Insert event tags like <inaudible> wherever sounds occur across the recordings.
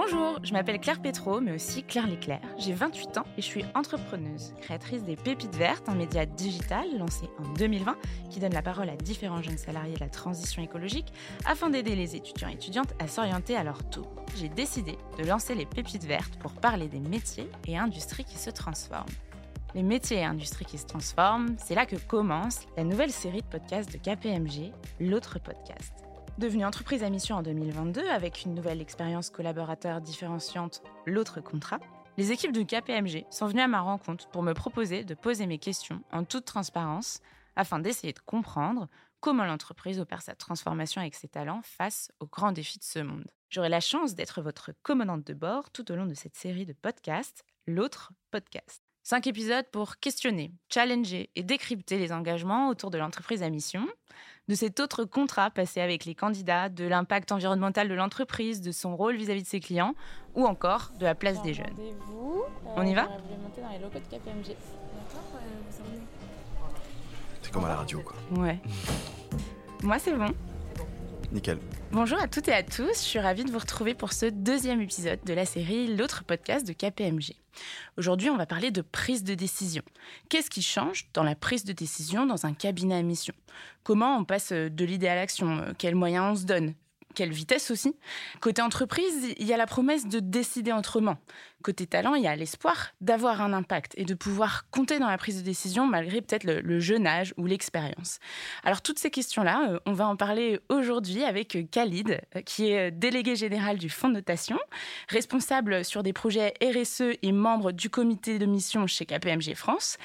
Bonjour, je m'appelle Claire Pétro, mais aussi Claire Léclair. J'ai 28 ans et je suis entrepreneuse, créatrice des Pépites Vertes, un média digital lancé en 2020 qui donne la parole à différents jeunes salariés de la transition écologique afin d'aider les étudiants et étudiantes à s'orienter à leur tour. J'ai décidé de lancer les Pépites Vertes pour parler des métiers et industries qui se transforment. Les métiers et industries qui se transforment, c'est là que commence la nouvelle série de podcasts de KPMG, l'autre podcast. Devenue entreprise à mission en 2022 avec une nouvelle expérience collaborateur différenciante, l'autre contrat, les équipes de KPMG sont venues à ma rencontre pour me proposer de poser mes questions en toute transparence afin d'essayer de comprendre comment l'entreprise opère sa transformation avec ses talents face aux grands défis de ce monde. J'aurai la chance d'être votre commandante de bord tout au long de cette série de podcasts, l'autre podcast. Cinq épisodes pour questionner, challenger et décrypter les engagements autour de l'entreprise à mission, de cet autre contrat passé avec les candidats, de l'impact environnemental de l'entreprise, de son rôle vis-à-vis de ses clients, ou encore de la place des jeunes. On y va C'est comme à la radio, quoi. Ouais. <laughs> Moi, c'est bon. Nickel. Bonjour à toutes et à tous, je suis ravie de vous retrouver pour ce deuxième épisode de la série L'autre podcast de KPMG. Aujourd'hui, on va parler de prise de décision. Qu'est-ce qui change dans la prise de décision dans un cabinet à mission? Comment on passe de l'idée à l'action? Quels moyens on se donne? Quelle vitesse aussi. Côté entreprise, il y a la promesse de décider autrement. Côté talent, il y a l'espoir d'avoir un impact et de pouvoir compter dans la prise de décision malgré peut-être le, jeune âge ou l'expérience. Alors toutes ces questions-là, euh, on va en parler aujourd'hui avec Khalid, euh, qui est délégué général du fonds de notation, responsable sur des projets RSE et membre du comité de mission chez KPMG France.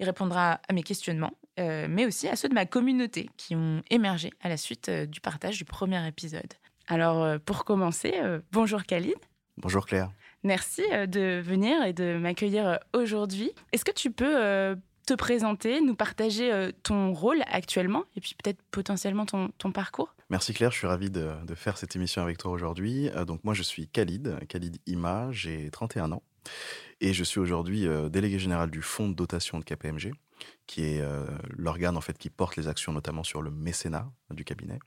Il répondra à mes questionnements, euh, mais aussi à ceux de ma communauté qui ont émergé à la suite euh, du partage du premier épisode. Alors, euh, pour commencer, bonjour Khalid. Bonjour Claire. Merci de venir et de m'accueillir aujourd'hui. Est-ce que tu peux te présenter, nous partager ton rôle actuellement et puis peut-être potentiellement ton, parcours? Merci Claire, je suis ravi de, de faire cette émission avec toi aujourd'hui. donc moi je suis Khalid, Khalid Ima, j'ai 31 ans. Et je suis aujourd'hui euh, délégué général du fonds de dotation de KPMG, qui est euh, l'organe en fait qui porte les actions notamment sur le mécénat du cabinet.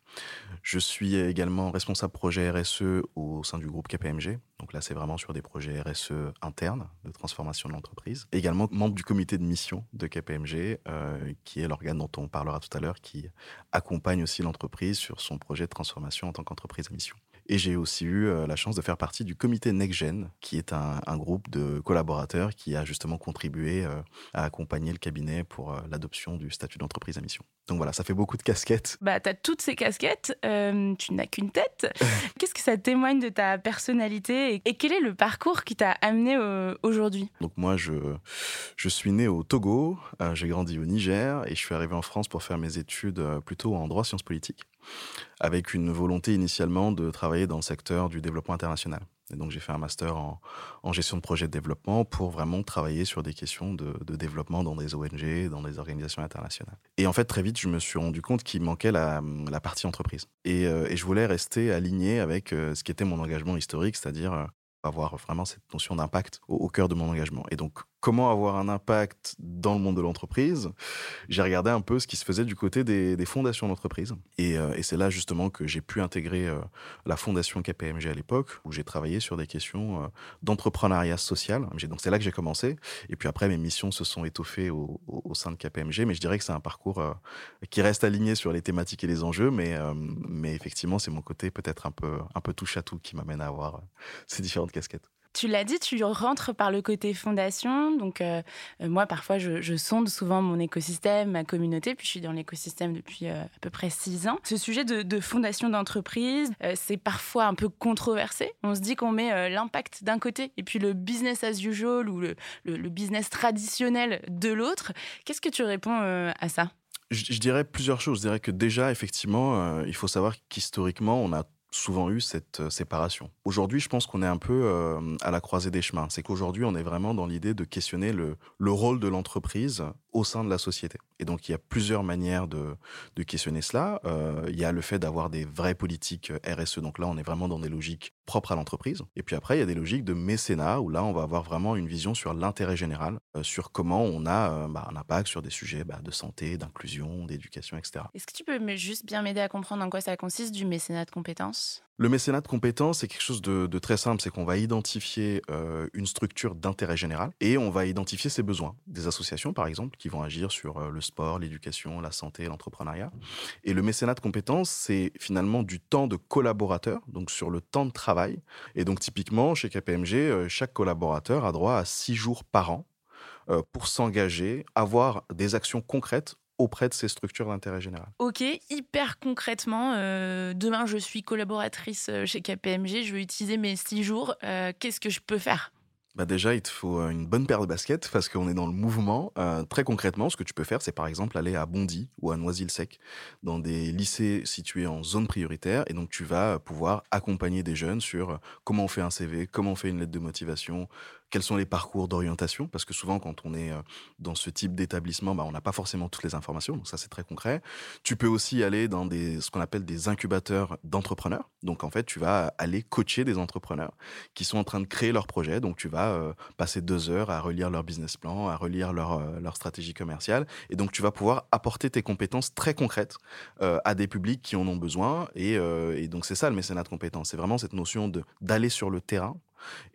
Je suis également responsable projet RSE au sein du groupe KPMG. Donc là, c'est vraiment sur des projets RSE internes de transformation de l'entreprise. Également membre du comité de mission de KPMG, euh, qui est l'organe dont on parlera tout à l'heure, qui accompagne aussi l'entreprise sur son projet de transformation en tant qu'entreprise à mission. Et j'ai aussi eu euh, la chance de faire partie du comité NextGen, qui est un, groupe de collaborateurs qui a justement contribué euh, à accompagner le cabinet pour euh, l'adoption du statut d'entreprise à mission. Donc voilà, ça fait beaucoup de casquettes. Bah, tu as toutes ces casquettes, tu n'as qu'une tête. <laughs> Qu'est-ce que ça témoigne de ta personnalité et, quel est le parcours qui t'a amené aujourd'hui? Donc moi, je, je suis né au Togo, j'ai grandi au Niger et je suis arrivé en France pour faire mes études plutôt en droit sciences politiques avec une volonté initialement de travailler dans le secteur du développement international. Et donc j'ai fait un master en, gestion de projet de développement pour vraiment travailler sur des questions de, développement dans des ONG, dans des organisations internationales. Et en fait très vite je me suis rendu compte qu'il manquait la, partie entreprise. Euh, et, je voulais rester aligné avec euh, ce qui était mon engagement historique, c'est-à-dire euh, avoir vraiment cette notion d'impact au, cœur de mon engagement. Et donc, comment avoir un impact dans le monde de l'entreprise J'ai regardé un peu ce qui se faisait du côté des, fondations d'entreprise. Euh, et, c'est là justement que j'ai pu intégrer euh, la fondation KPMG à l'époque, où j'ai travaillé sur des questions euh, d'entrepreneuriat social. Donc c'est là que j'ai commencé. Et puis après, mes missions se sont étoffées au, sein de KPMG. Mais je dirais que c'est un parcours qui reste aligné sur les thématiques et les enjeux. Mais, mais effectivement, c'est mon côté peut-être un peu, un peu touche à tout qui m'amène à avoir ces différentes casquette. Tu l'as dit, tu rentres par le côté fondation. Donc, euh, euh, moi, parfois, je, sonde souvent mon écosystème, ma communauté. Puis, je suis dans l'écosystème depuis euh, à peu près six ans. Ce sujet de, fondation d'entreprise, c'est parfois un peu controversé. On se dit qu'on met l'impact d'un côté et puis le business as usual ou le, business traditionnel de l'autre. Qu'est-ce que tu réponds à ça? Je, dirais plusieurs choses. Je dirais que déjà, effectivement, il faut savoir qu'historiquement, on a souvent eu cette euh, séparation. Aujourd'hui, je pense qu'on est un peu euh, à la croisée des chemins. C'est qu'aujourd'hui, on est vraiment dans l'idée de questionner le, le rôle de l'entreprise au sein de la société. Et donc, il y a plusieurs manières de, de questionner cela. Euh, il y a le fait d'avoir des vraies politiques RSE. Donc là, on est vraiment dans des logiques propres à l'entreprise. Et puis après, il y a des logiques de mécénat où là, on va avoir vraiment une vision sur l'intérêt général, sur comment on a bah, un impact sur des sujets bah, de santé, d'inclusion, d'éducation, etc. Est-ce que tu peux juste bien m'aider à comprendre en quoi ça consiste du mécénat de compétences? Le mécénat de compétences, c'est quelque chose de, très simple, c'est qu'on va identifier euh, une structure d'intérêt général et on va identifier ses besoins. Des associations, par exemple, qui vont agir sur euh, le sport, l'éducation, la santé, l'entrepreneuriat. Et le mécénat de compétences, c'est finalement du temps de collaborateur, donc sur le temps de travail. Et donc typiquement, chez KPMG, euh, chaque collaborateur a droit à six jours par an pour s'engager, avoir des actions concrètes auprès de ces structures d'intérêt général. Ok, hyper concrètement, euh, demain je suis collaboratrice euh, chez KPMG, je veux utiliser mes six jours, euh, qu'est-ce que je peux faire? Bah déjà, il te faut une bonne paire de baskets parce qu'on est dans le mouvement. très concrètement, ce que tu peux faire, c'est par exemple aller à Bondy ou à Noisy-le-Sec, dans des lycées situés en zone prioritaire. Et donc, tu vas pouvoir accompagner des jeunes sur comment on fait un CV, comment on fait une lettre de motivation, quels sont les parcours d'orientation, parce que souvent quand on est euh, dans ce type d'établissement, bah, on n'a pas forcément toutes les informations, donc ça c'est très concret. Tu peux aussi aller dans ce qu'on appelle des incubateurs d'entrepreneurs, donc en fait tu vas aller coacher des entrepreneurs qui sont en train de créer leur projet, donc tu vas euh, passer deux heures à relire leur business plan, à relire leur, euh, leur stratégie commerciale, et donc tu vas pouvoir apporter tes compétences très concrètes à des publics qui en ont besoin, et, et donc c'est ça le mécénat de compétences, c'est vraiment cette notion d'aller sur le terrain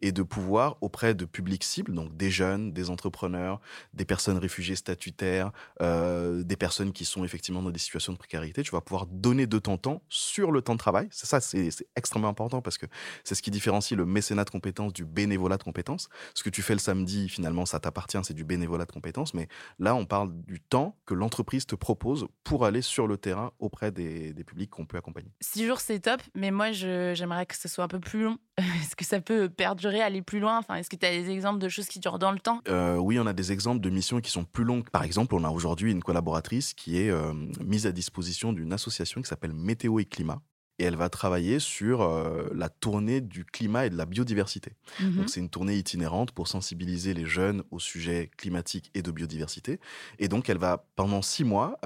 et de pouvoir auprès de publics cibles, donc des jeunes, des entrepreneurs, des personnes réfugiées statutaires, euh, des personnes qui sont effectivement dans des situations de précarité, tu vas pouvoir donner de ton temps sur le temps de travail. C'est ça, c'est extrêmement important parce que c'est ce qui différencie le mécénat de compétences du bénévolat de compétences. Ce que tu fais le samedi, finalement, ça t'appartient, c'est du bénévolat de compétences, mais là, on parle du temps que l'entreprise te propose pour aller sur le terrain auprès des, des publics qu'on peut accompagner. Six jours, c'est top, mais moi, j'aimerais que ce soit un peu plus long. <laughs> Est-ce que ça peut perdurer, aller plus loin enfin, Est-ce que tu as des exemples de choses qui durent dans le temps? Euh, Oui, on a des exemples de missions qui sont plus longues. Par exemple, on a aujourd'hui une collaboratrice qui est euh, mise à disposition d'une association qui s'appelle Météo et Climat. Et elle va travailler sur euh, la tournée du climat et de la biodiversité. Mhm. Donc c'est une tournée itinérante pour sensibiliser les jeunes au sujet climatique et de biodiversité. Et donc elle va pendant six mois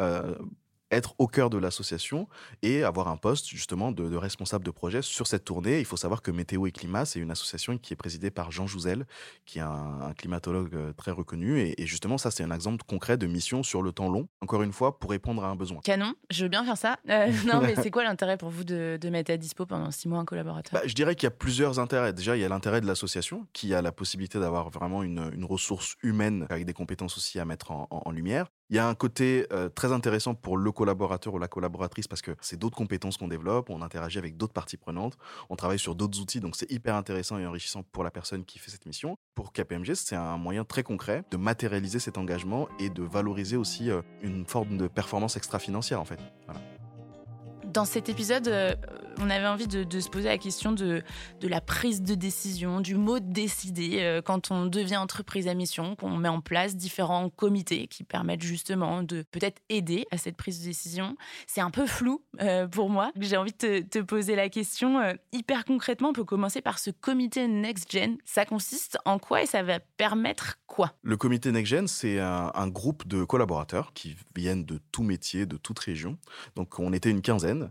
être au cœur de l'association et avoir un poste justement de, responsable de projet sur cette tournée. Il faut savoir que Météo et Climat, c'est une association qui est présidée par Jean Jouzel, qui est un, climatologue euh, très reconnu. Et, justement, ça, c'est un exemple concret de mission sur le temps long, encore une fois, pour répondre à un besoin. Canon, je veux bien faire ça. Euh, <laughs> non, mais c'est quoi l'intérêt pour vous de, mettre à dispo pendant six mois un collaborateur? Bah, Je dirais qu'il y a plusieurs intérêts. Déjà, il y a l'intérêt de l'association, qui a la possibilité d'avoir vraiment une, ressource humaine avec des compétences aussi à mettre en lumière. Il y a un côté euh, très intéressant pour le collaborateur ou la collaboratrice parce que c'est d'autres compétences qu'on développe, on interagit avec d'autres parties prenantes, on travaille sur d'autres outils, donc c'est hyper intéressant et enrichissant pour la personne qui fait cette mission. Pour KPMG, c'est un moyen très concret de matérialiser cet engagement et de valoriser aussi euh, une forme de performance extra-financière en fait. Dans cet épisode, euh, on avait envie de, se poser la question de, la prise de décision, du mot décider euh, quand on devient entreprise à mission, qu'on met en place différents comités qui permettent justement de peut-être aider à cette prise de décision. C'est un peu flou euh, pour moi. J'ai envie de te, poser la question hyper concrètement. On peut commencer par ce comité Next Gen. Ça consiste en quoi et ça va permettre quoi? Le comité Next Gen, c'est un groupe de collaborateurs qui viennent de tout métier, de toute région. Donc on était une quinzaine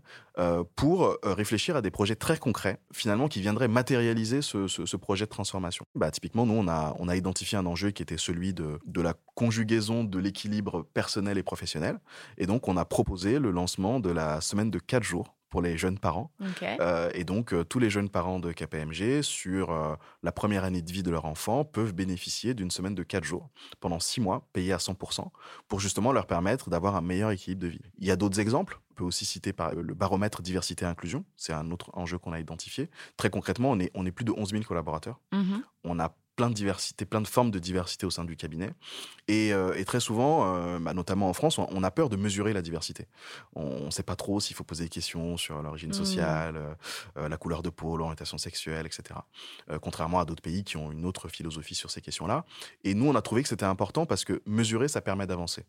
pour réfléchir à des projets très concrets, finalement, qui viendraient matérialiser ce, projet de transformation. Bah, typiquement, nous, on a, on a identifié un enjeu qui était celui de, de la conjugaison de l'équilibre personnel et professionnel. Et donc, on a proposé le lancement de la semaine de quatre jours pour les jeunes parents. Euh, et donc, euh, tous les jeunes parents de KPMG, sur euh, la première année de vie de leur enfant, peuvent bénéficier d'une semaine de 4 jours pendant 6 mois, payés à 100%, pour justement leur permettre d'avoir un meilleur équilibre de vie. Il y a d'autres exemples. Aussi citer par le baromètre diversité et inclusion. C'est un autre enjeu qu'on a identifié. Très concrètement, on est, on est plus de 11 000 collaborateurs. Mmh on a plein de diversité, plein de formes de diversité au sein du cabinet. Et, euh, très souvent, euh, bah, notamment en France, on, a peur de mesurer la diversité. On ne sait pas trop s'il faut poser des questions sur l'origine mmh. sociale, euh, la couleur de peau, l'orientation sexuelle, etc. contrairement à d'autres pays qui ont une autre philosophie sur ces questions-là. Et nous, on a trouvé que c'était important parce que mesurer, ça permet d'avancer.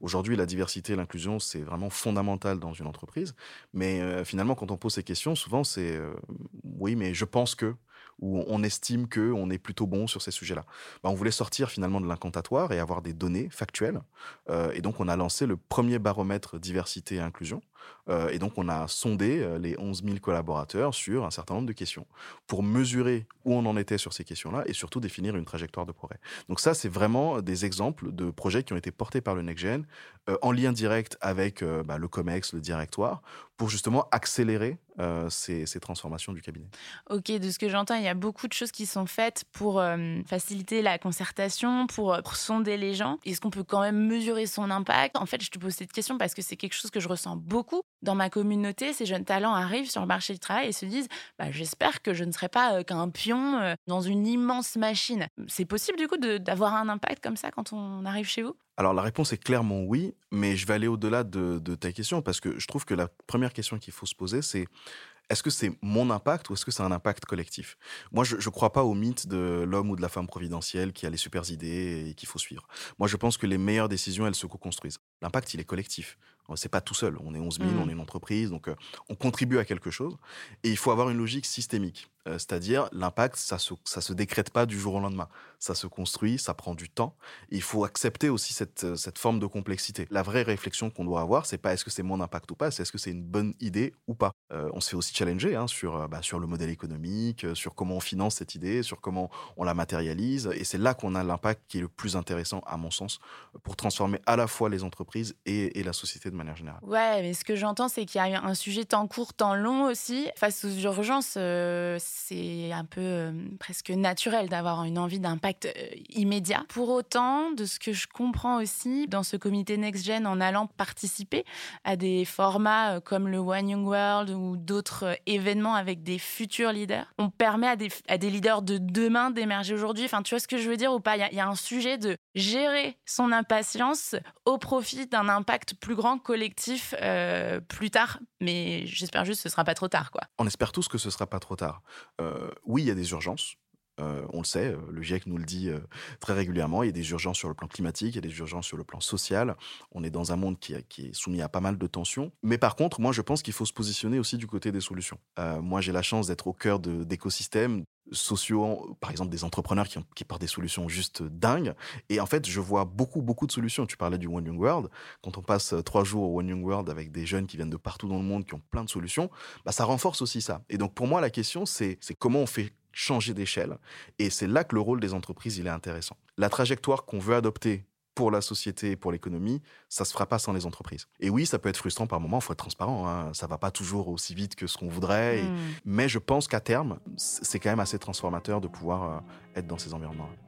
Aujourd'hui, la diversité l'inclusion, c'est vraiment fondamental dans une entreprise. Mais finalement, quand on pose ces questions, souvent, c'est oui, mais je pense que où on estime qu'on est plutôt bon sur ces sujets-là. Bah, on voulait sortir finalement de l'incantatoire et avoir des données factuelles. Euh, et donc, on a lancé le premier baromètre diversité et inclusion Euh, et donc, on a sondé euh, les 11 000 collaborateurs sur un certain nombre de questions pour mesurer où on en était sur ces questions-là et surtout définir une trajectoire de progrès. Donc ça, c'est vraiment des exemples de projets qui ont été portés par le NextGen euh, en lien direct avec bah, le COMEX, le directoire, pour justement accélérer ces, transformations du cabinet. Ok, de ce que j'entends, il y a beaucoup de choses qui sont faites pour faciliter la concertation, pour sonder les gens. Est-ce qu'on peut quand même mesurer son impact? En fait, je te pose cette question parce que c'est quelque chose que je ressens beaucoup dans ma communauté, ces jeunes talents arrivent sur le marché du travail et se disent bah, J'espère que je ne serai pas euh, qu'un pion euh, dans une immense machine. C'est possible du coup d'avoir un impact comme ça quand on arrive chez vous? Alors la réponse est clairement oui, mais je vais aller au-delà de, de, ta question parce que je trouve que la première question qu'il faut se poser, c'est est-ce que c'est mon impact ou est-ce que c'est un impact collectif? Moi, je ne crois pas au mythe de l'homme ou de la femme providentielle qui a les super idées et qu'il faut suivre. Moi, je pense que les meilleures décisions, elles se co-construisent. L'impact, il est collectif. C'est pas tout seul. On est 11 000, on mmh. est une entreprise, donc euh, on contribue à quelque chose. Et il faut avoir une logique systémique. Euh, c'est-à-dire, l'impact, ça se, se décrète pas du jour au lendemain. Ça se construit, ça prend du temps. il faut accepter aussi cette, euh, cette forme de complexité. La vraie réflexion qu'on doit avoir, c'est pas est-ce que c'est mon impact ou pas, c'est est-ce que c'est une bonne idée ou pas. on se fait aussi challenger hein, sur, bah, sur le modèle économique, sur comment on finance cette idée, sur comment on la matérialise. Et c'est là qu'on a l'impact qui est le plus intéressant, à mon sens, pour transformer à la fois les entreprises et, la société de manière générale. Ouais, mais ce que j'entends, c'est qu'il y a un sujet tant court, tant long aussi. Face aux urgences, euh, c'est un peu euh, presque naturel d'avoir une envie d'impact euh, immédiat. Pour autant, de ce que je comprends aussi dans ce comité NextGen, en allant participer à des formats comme le One Young World ou d'autres événements avec des futurs leaders, on permet à des, leaders de demain d'émerger aujourd'hui. Enfin, tu vois ce que je veux dire ou pas? Il y, a un sujet de gérer son impatience au profit d'un impact plus grand collectif euh, plus tard. Mais j'espère juste que ce sera pas trop tard. On espère tous que ce sera pas trop tard. Euh, oui, il y a des urgences. Euh, on le sait, le GIEC nous le dit très régulièrement, il y a des urgences sur le plan climatique, il y a des urgences sur le plan social. On est dans un monde qui est soumis à pas mal de tensions. Mais par contre, moi, je pense qu'il faut se positionner aussi du côté des solutions. moi, j'ai la chance d'être au cœur d'écosystèmes sociaux, par exemple des entrepreneurs qui, qui, portent des solutions juste dingues. Et en fait, je vois beaucoup, beaucoup de solutions. Tu parlais du One Young World. Quand on passe euh, trois jours au One Young World avec des jeunes qui viennent de partout dans le monde, qui ont plein de solutions, bah, ça renforce aussi ça. Et donc, pour moi, la question, c'est comment on fait changer d'échelle. Et c'est là que le rôle des entreprises, il est intéressant. La trajectoire qu'on veut adopter pour la société et pour l'économie, ça se fera pas sans les entreprises. Et oui, ça peut être frustrant par moments, il faut être transparent, hein. ça va pas toujours aussi vite que ce qu'on voudrait, hmm. mais je pense qu'à terme, c'est quand même assez transformateur de pouvoir euh, être dans ces environnements. -là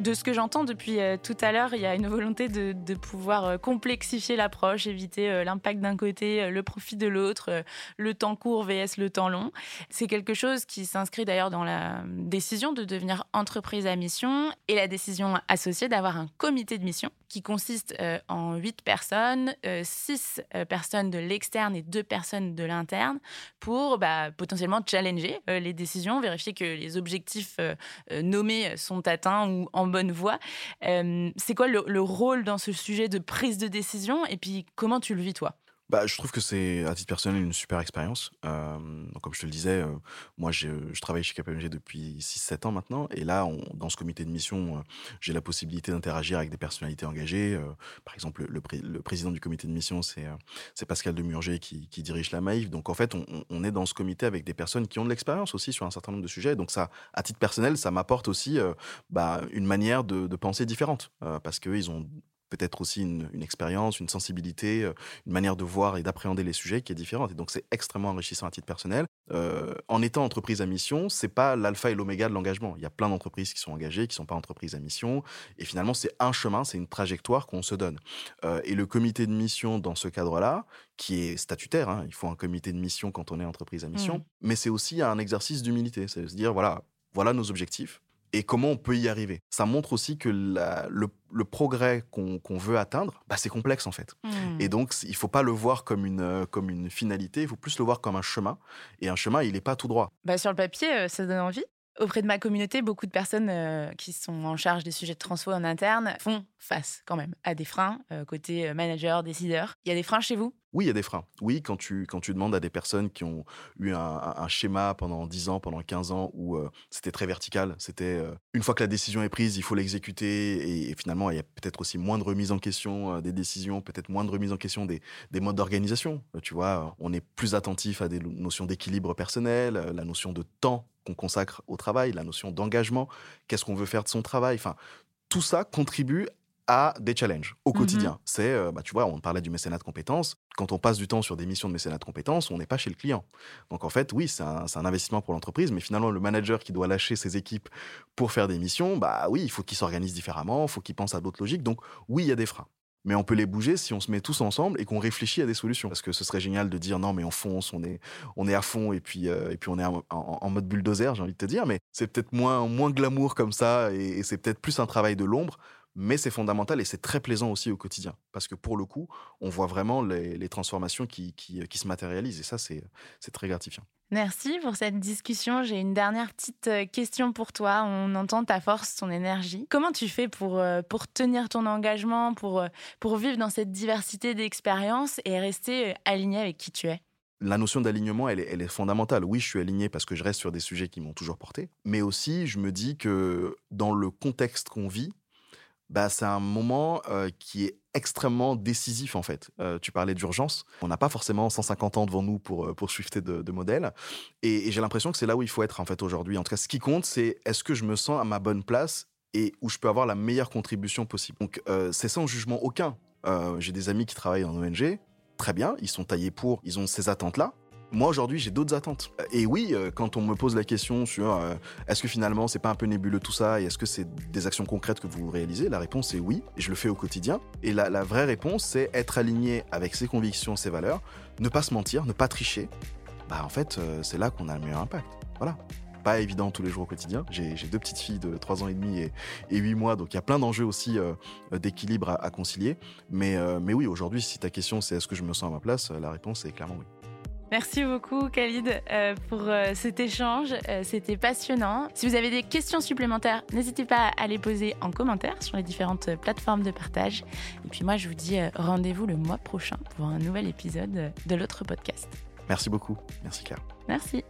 de ce que j'entends depuis euh, tout à l'heure, il y a une volonté de, pouvoir euh, complexifier l'approche, éviter euh, l'impact d'un côté, le profit de l'autre, le temps court vs le temps long. C'est quelque chose qui s'inscrit d'ailleurs dans la décision de devenir entreprise à mission et la décision associée d'avoir un comité de mission qui consiste en huit personnes, six personnes de l'externe et deux personnes de l'interne pour bah, potentiellement challenger les décisions, vérifier que les objectifs nommés sont atteints ou en bonne voie. Euh, c'est quoi le, rôle dans ce sujet de prise de décision et puis comment tu le vis toi? Bah, je trouve que c'est, à titre personnel, une super expérience. Euh, comme je te le disais, euh, moi, je, travaille chez KPMG depuis 6-7 ans maintenant. Et là, dans ce comité de mission, j'ai la possibilité d'interagir avec des personnalités engagées. par exemple, le, président du comité de mission, c'est, c'est Pascal Demurger qui, qui dirige la MAIF. Donc, en fait, on, on, est dans ce comité avec des personnes qui ont de l'expérience aussi sur un certain nombre de sujets. Donc, ça, à titre personnel, ça m'apporte aussi bah, une manière de, de penser différente. parce qu'ils ont peut-être aussi une, expérience, une sensibilité, euh, une manière de voir et d'appréhender les sujets qui est différente. Et donc, c'est extrêmement enrichissant à titre personnel. Euh, en étant entreprise à mission, c'est pas l'alpha et l'oméga de l'engagement. Il y a plein d'entreprises qui sont engagées, qui sont pas entreprises à mission. Et finalement, c'est un chemin, c'est une trajectoire qu'on se donne. Euh, et le comité de mission, dans ce cadre-là, qui est statutaire, hein, il faut un comité de mission quand on est entreprise à mission, mmh. mais c'est aussi un exercice d'humilité. C'est se dire, voilà, voilà nos objectifs et comment on peut y arriver. Ça montre aussi que le, progrès qu'on veut atteindre, bah, c'est complexe en fait. Hmm. Et donc, il faut pas le voir comme une, euh, comme une finalité, il faut plus le voir comme un chemin. Et un chemin, il n'est pas tout droit. Bah, sur le papier, euh, ça donne envie. Auprès de ma communauté, beaucoup de personnes euh, qui sont en charge des sujets de transfo en interne font face quand même à des freins euh, côté euh, manager, décideur. Il y a des freins chez vous? Oui, il y a des freins. Oui, quand tu, quand tu demandes à des personnes qui ont eu un, schéma pendant 10 ans, pendant 15 ans, où c'était très vertical, c'était une fois que la décision est prise, il faut l'exécuter, et, finalement, il y a peut-être aussi moins de remise en question des décisions, peut-être moins de remise en question des, des modes d'organisation. tu vois, on est plus attentif à des notions d'équilibre personnel, la notion de temps qu'on consacre au travail, la notion d'engagement, qu'est-ce qu'on veut faire de son travail. Enfin, tout ça contribue à des challenges au mmh quotidien. C'est, euh, bah, tu vois, on parlait du mécénat de compétences. Quand on passe du temps sur des missions de mécénat de compétences, on n'est pas chez le client. Donc en fait, oui, c'est un, un, investissement pour l'entreprise, mais finalement, le manager qui doit lâcher ses équipes pour faire des missions, bah oui, il faut qu'il s'organise différemment, il faut qu'il pense à d'autres logiques. Donc oui, il y a des freins mais on peut les bouger si on se met tous ensemble et qu'on réfléchit à des solutions. Parce que ce serait génial de dire non, mais on fonce, on est, on est à fond et puis, euh, et puis on est en, mode bulldozer, j'ai envie de te dire, mais c'est peut-être moins, moins glamour comme ça et, c'est peut-être plus un travail de l'ombre. Mais c'est fondamental et c'est très plaisant aussi au quotidien. Parce que pour le coup, on voit vraiment les, transformations qui, qui, qui se matérialisent. Et ça, c'est très gratifiant. Merci pour cette discussion. J'ai une dernière petite euh, question pour toi. On entend ta force, ton énergie. Comment tu fais pour, euh, pour tenir ton engagement, pour, euh, pour vivre dans cette diversité d'expériences et rester aligné avec qui tu es? La notion d'alignement, elle, elle, est fondamentale. Oui, je suis aligné parce que je reste sur des sujets qui m'ont toujours porté, mais aussi je me dis que dans le contexte qu'on vit, bah, c'est un moment qui est extrêmement décisif en fait. tu parlais d'urgence. On n'a pas forcément 150 ans devant nous pour, pour shifter de, de modèle. Et, j'ai l'impression que c'est là où il faut être en fait aujourd'hui. En tout cas, ce qui compte, c'est est-ce que je me sens à ma bonne place et où je peux avoir la meilleure contribution possible. Donc c'est sans jugement aucun. j'ai des amis qui travaillent en ONG. Très bien, ils sont taillés pour, ils ont ces attentes-là. Moi aujourd'hui j'ai d'autres attentes. Et oui, euh, quand on me pose la question sur euh, est-ce que finalement c'est pas un peu nébuleux tout ça et est-ce que c'est des actions concrètes que vous réalisez, la réponse est oui, et je le fais au quotidien. Et la, vraie réponse c'est être aligné avec ses convictions, ses valeurs, ne pas se mentir, ne pas tricher. Bah en fait euh, c'est là qu'on a le meilleur impact. Voilà pas évident tous les jours au quotidien. J'ai deux petites filles de 3 ans et demi et, et 8 mois, donc il y a plein d'enjeux aussi d'équilibre à, à, concilier. Mais, mais oui, aujourd'hui, si ta question c'est est-ce que je me sens à ma place, la réponse est clairement oui. Merci beaucoup Khalid euh, pour euh, cet échange, euh, c'était passionnant. Si vous avez des questions supplémentaires, n'hésitez pas à les poser en commentaire sur les différentes plateformes de partage. Et puis moi je vous dis rendez-vous le mois prochain pour un nouvel épisode de l'autre podcast. Merci beaucoup, merci Claire. Merci.